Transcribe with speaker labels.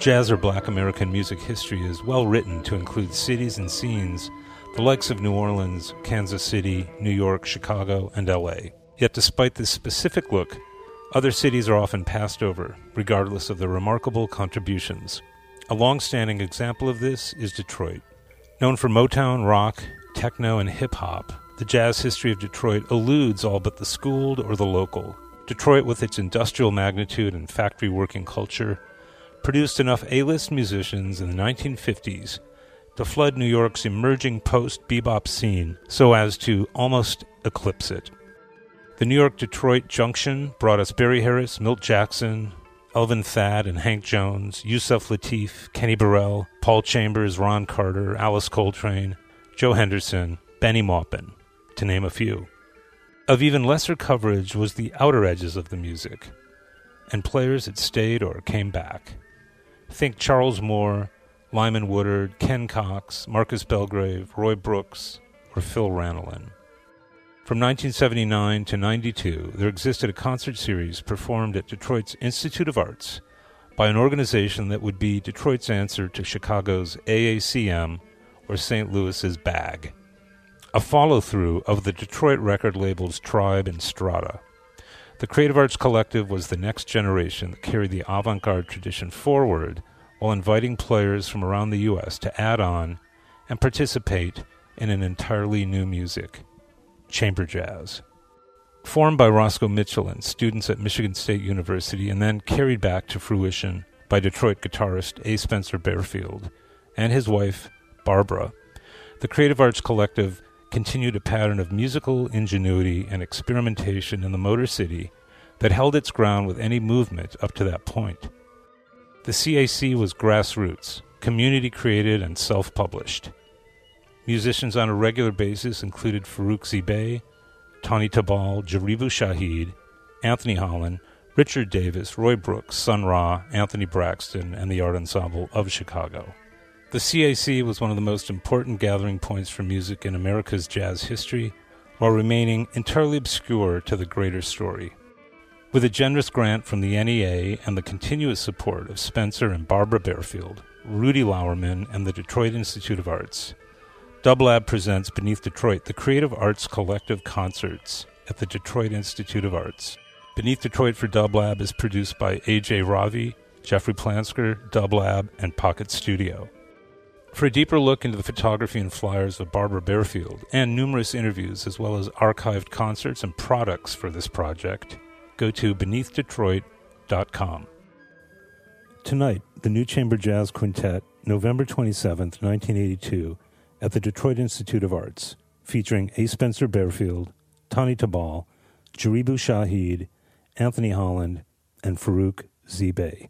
Speaker 1: Jazz or black American music history is well written to include cities and scenes the likes of New Orleans, Kansas City, New York, Chicago, and LA. Yet, despite this specific look, other cities are often passed over, regardless of their remarkable contributions. A long standing example of this is Detroit. Known for Motown, rock, techno, and hip hop, the jazz history of Detroit eludes all but the schooled or the local. Detroit, with its industrial magnitude and factory working culture, produced enough A list musicians in the 1950s to flood New York's emerging post bebop scene so as to almost eclipse it. The New York Detroit junction brought us Barry Harris, Milt Jackson, Elvin Thad and Hank Jones, Yusef Lateef, Kenny Burrell, Paul Chambers, Ron Carter, Alice Coltrane, Joe Henderson, Benny Maupin, to name a few. Of even lesser coverage was the outer edges of the music, and players that stayed or came back. Think Charles Moore, Lyman Woodard, Ken Cox, Marcus Belgrave, Roy Brooks, or Phil Ranelin. From 1979 to 92, there existed a concert series performed at Detroit's Institute of Arts by an organization that would be Detroit's answer to Chicago's AACM or St. Louis's BAG, a follow through of the Detroit record labels Tribe and Strata. The Creative Arts Collective was the next generation that carried the avant garde tradition forward while inviting players from around the U.S. to add on and participate in an entirely new music chamber jazz. Formed by Roscoe Mitchell and students at Michigan State University and then carried back to fruition by Detroit guitarist A. Spencer Barefield and his wife, Barbara, the Creative Arts Collective continued a pattern of musical ingenuity and experimentation in the Motor City that held its ground with any movement up to that point. The CAC was grassroots, community created, and self published. Musicians on a regular basis included Faruq Z. Bey, Tani Tabbal, Jaribu Shahid, Anthony Holland, Richard Davis, Roy Brooks, Sun Ra, Anthony Braxton, and the Art Ensemble of Chicago. The CAC was one of the most important gathering points for music in America's jazz history, while remaining entirely obscure to the greater story. With a generous grant from the NEA and the continuous support of Spencer and Barbara Barefield, Rudy Lauerman, and the Detroit Institute of Arts, Dublab presents Beneath Detroit, the Creative Arts Collective Concerts at the Detroit Institute of Arts. Beneath Detroit for Dublab is produced by AJ Ravi, Jeffrey Plansker, Dublab, and Pocket Studio. For a deeper look into the photography and flyers of Barbara Barefield and numerous interviews, as well as archived concerts and products for this project, go to beneathdetroit.com. Tonight, the New Chamber Jazz Quintet, November 27, 1982, at the Detroit Institute of Arts, featuring A. Spencer Barefield, Tani Tabbal, Jaribu Shahid, Anthony Holland, and Farouk Zebe.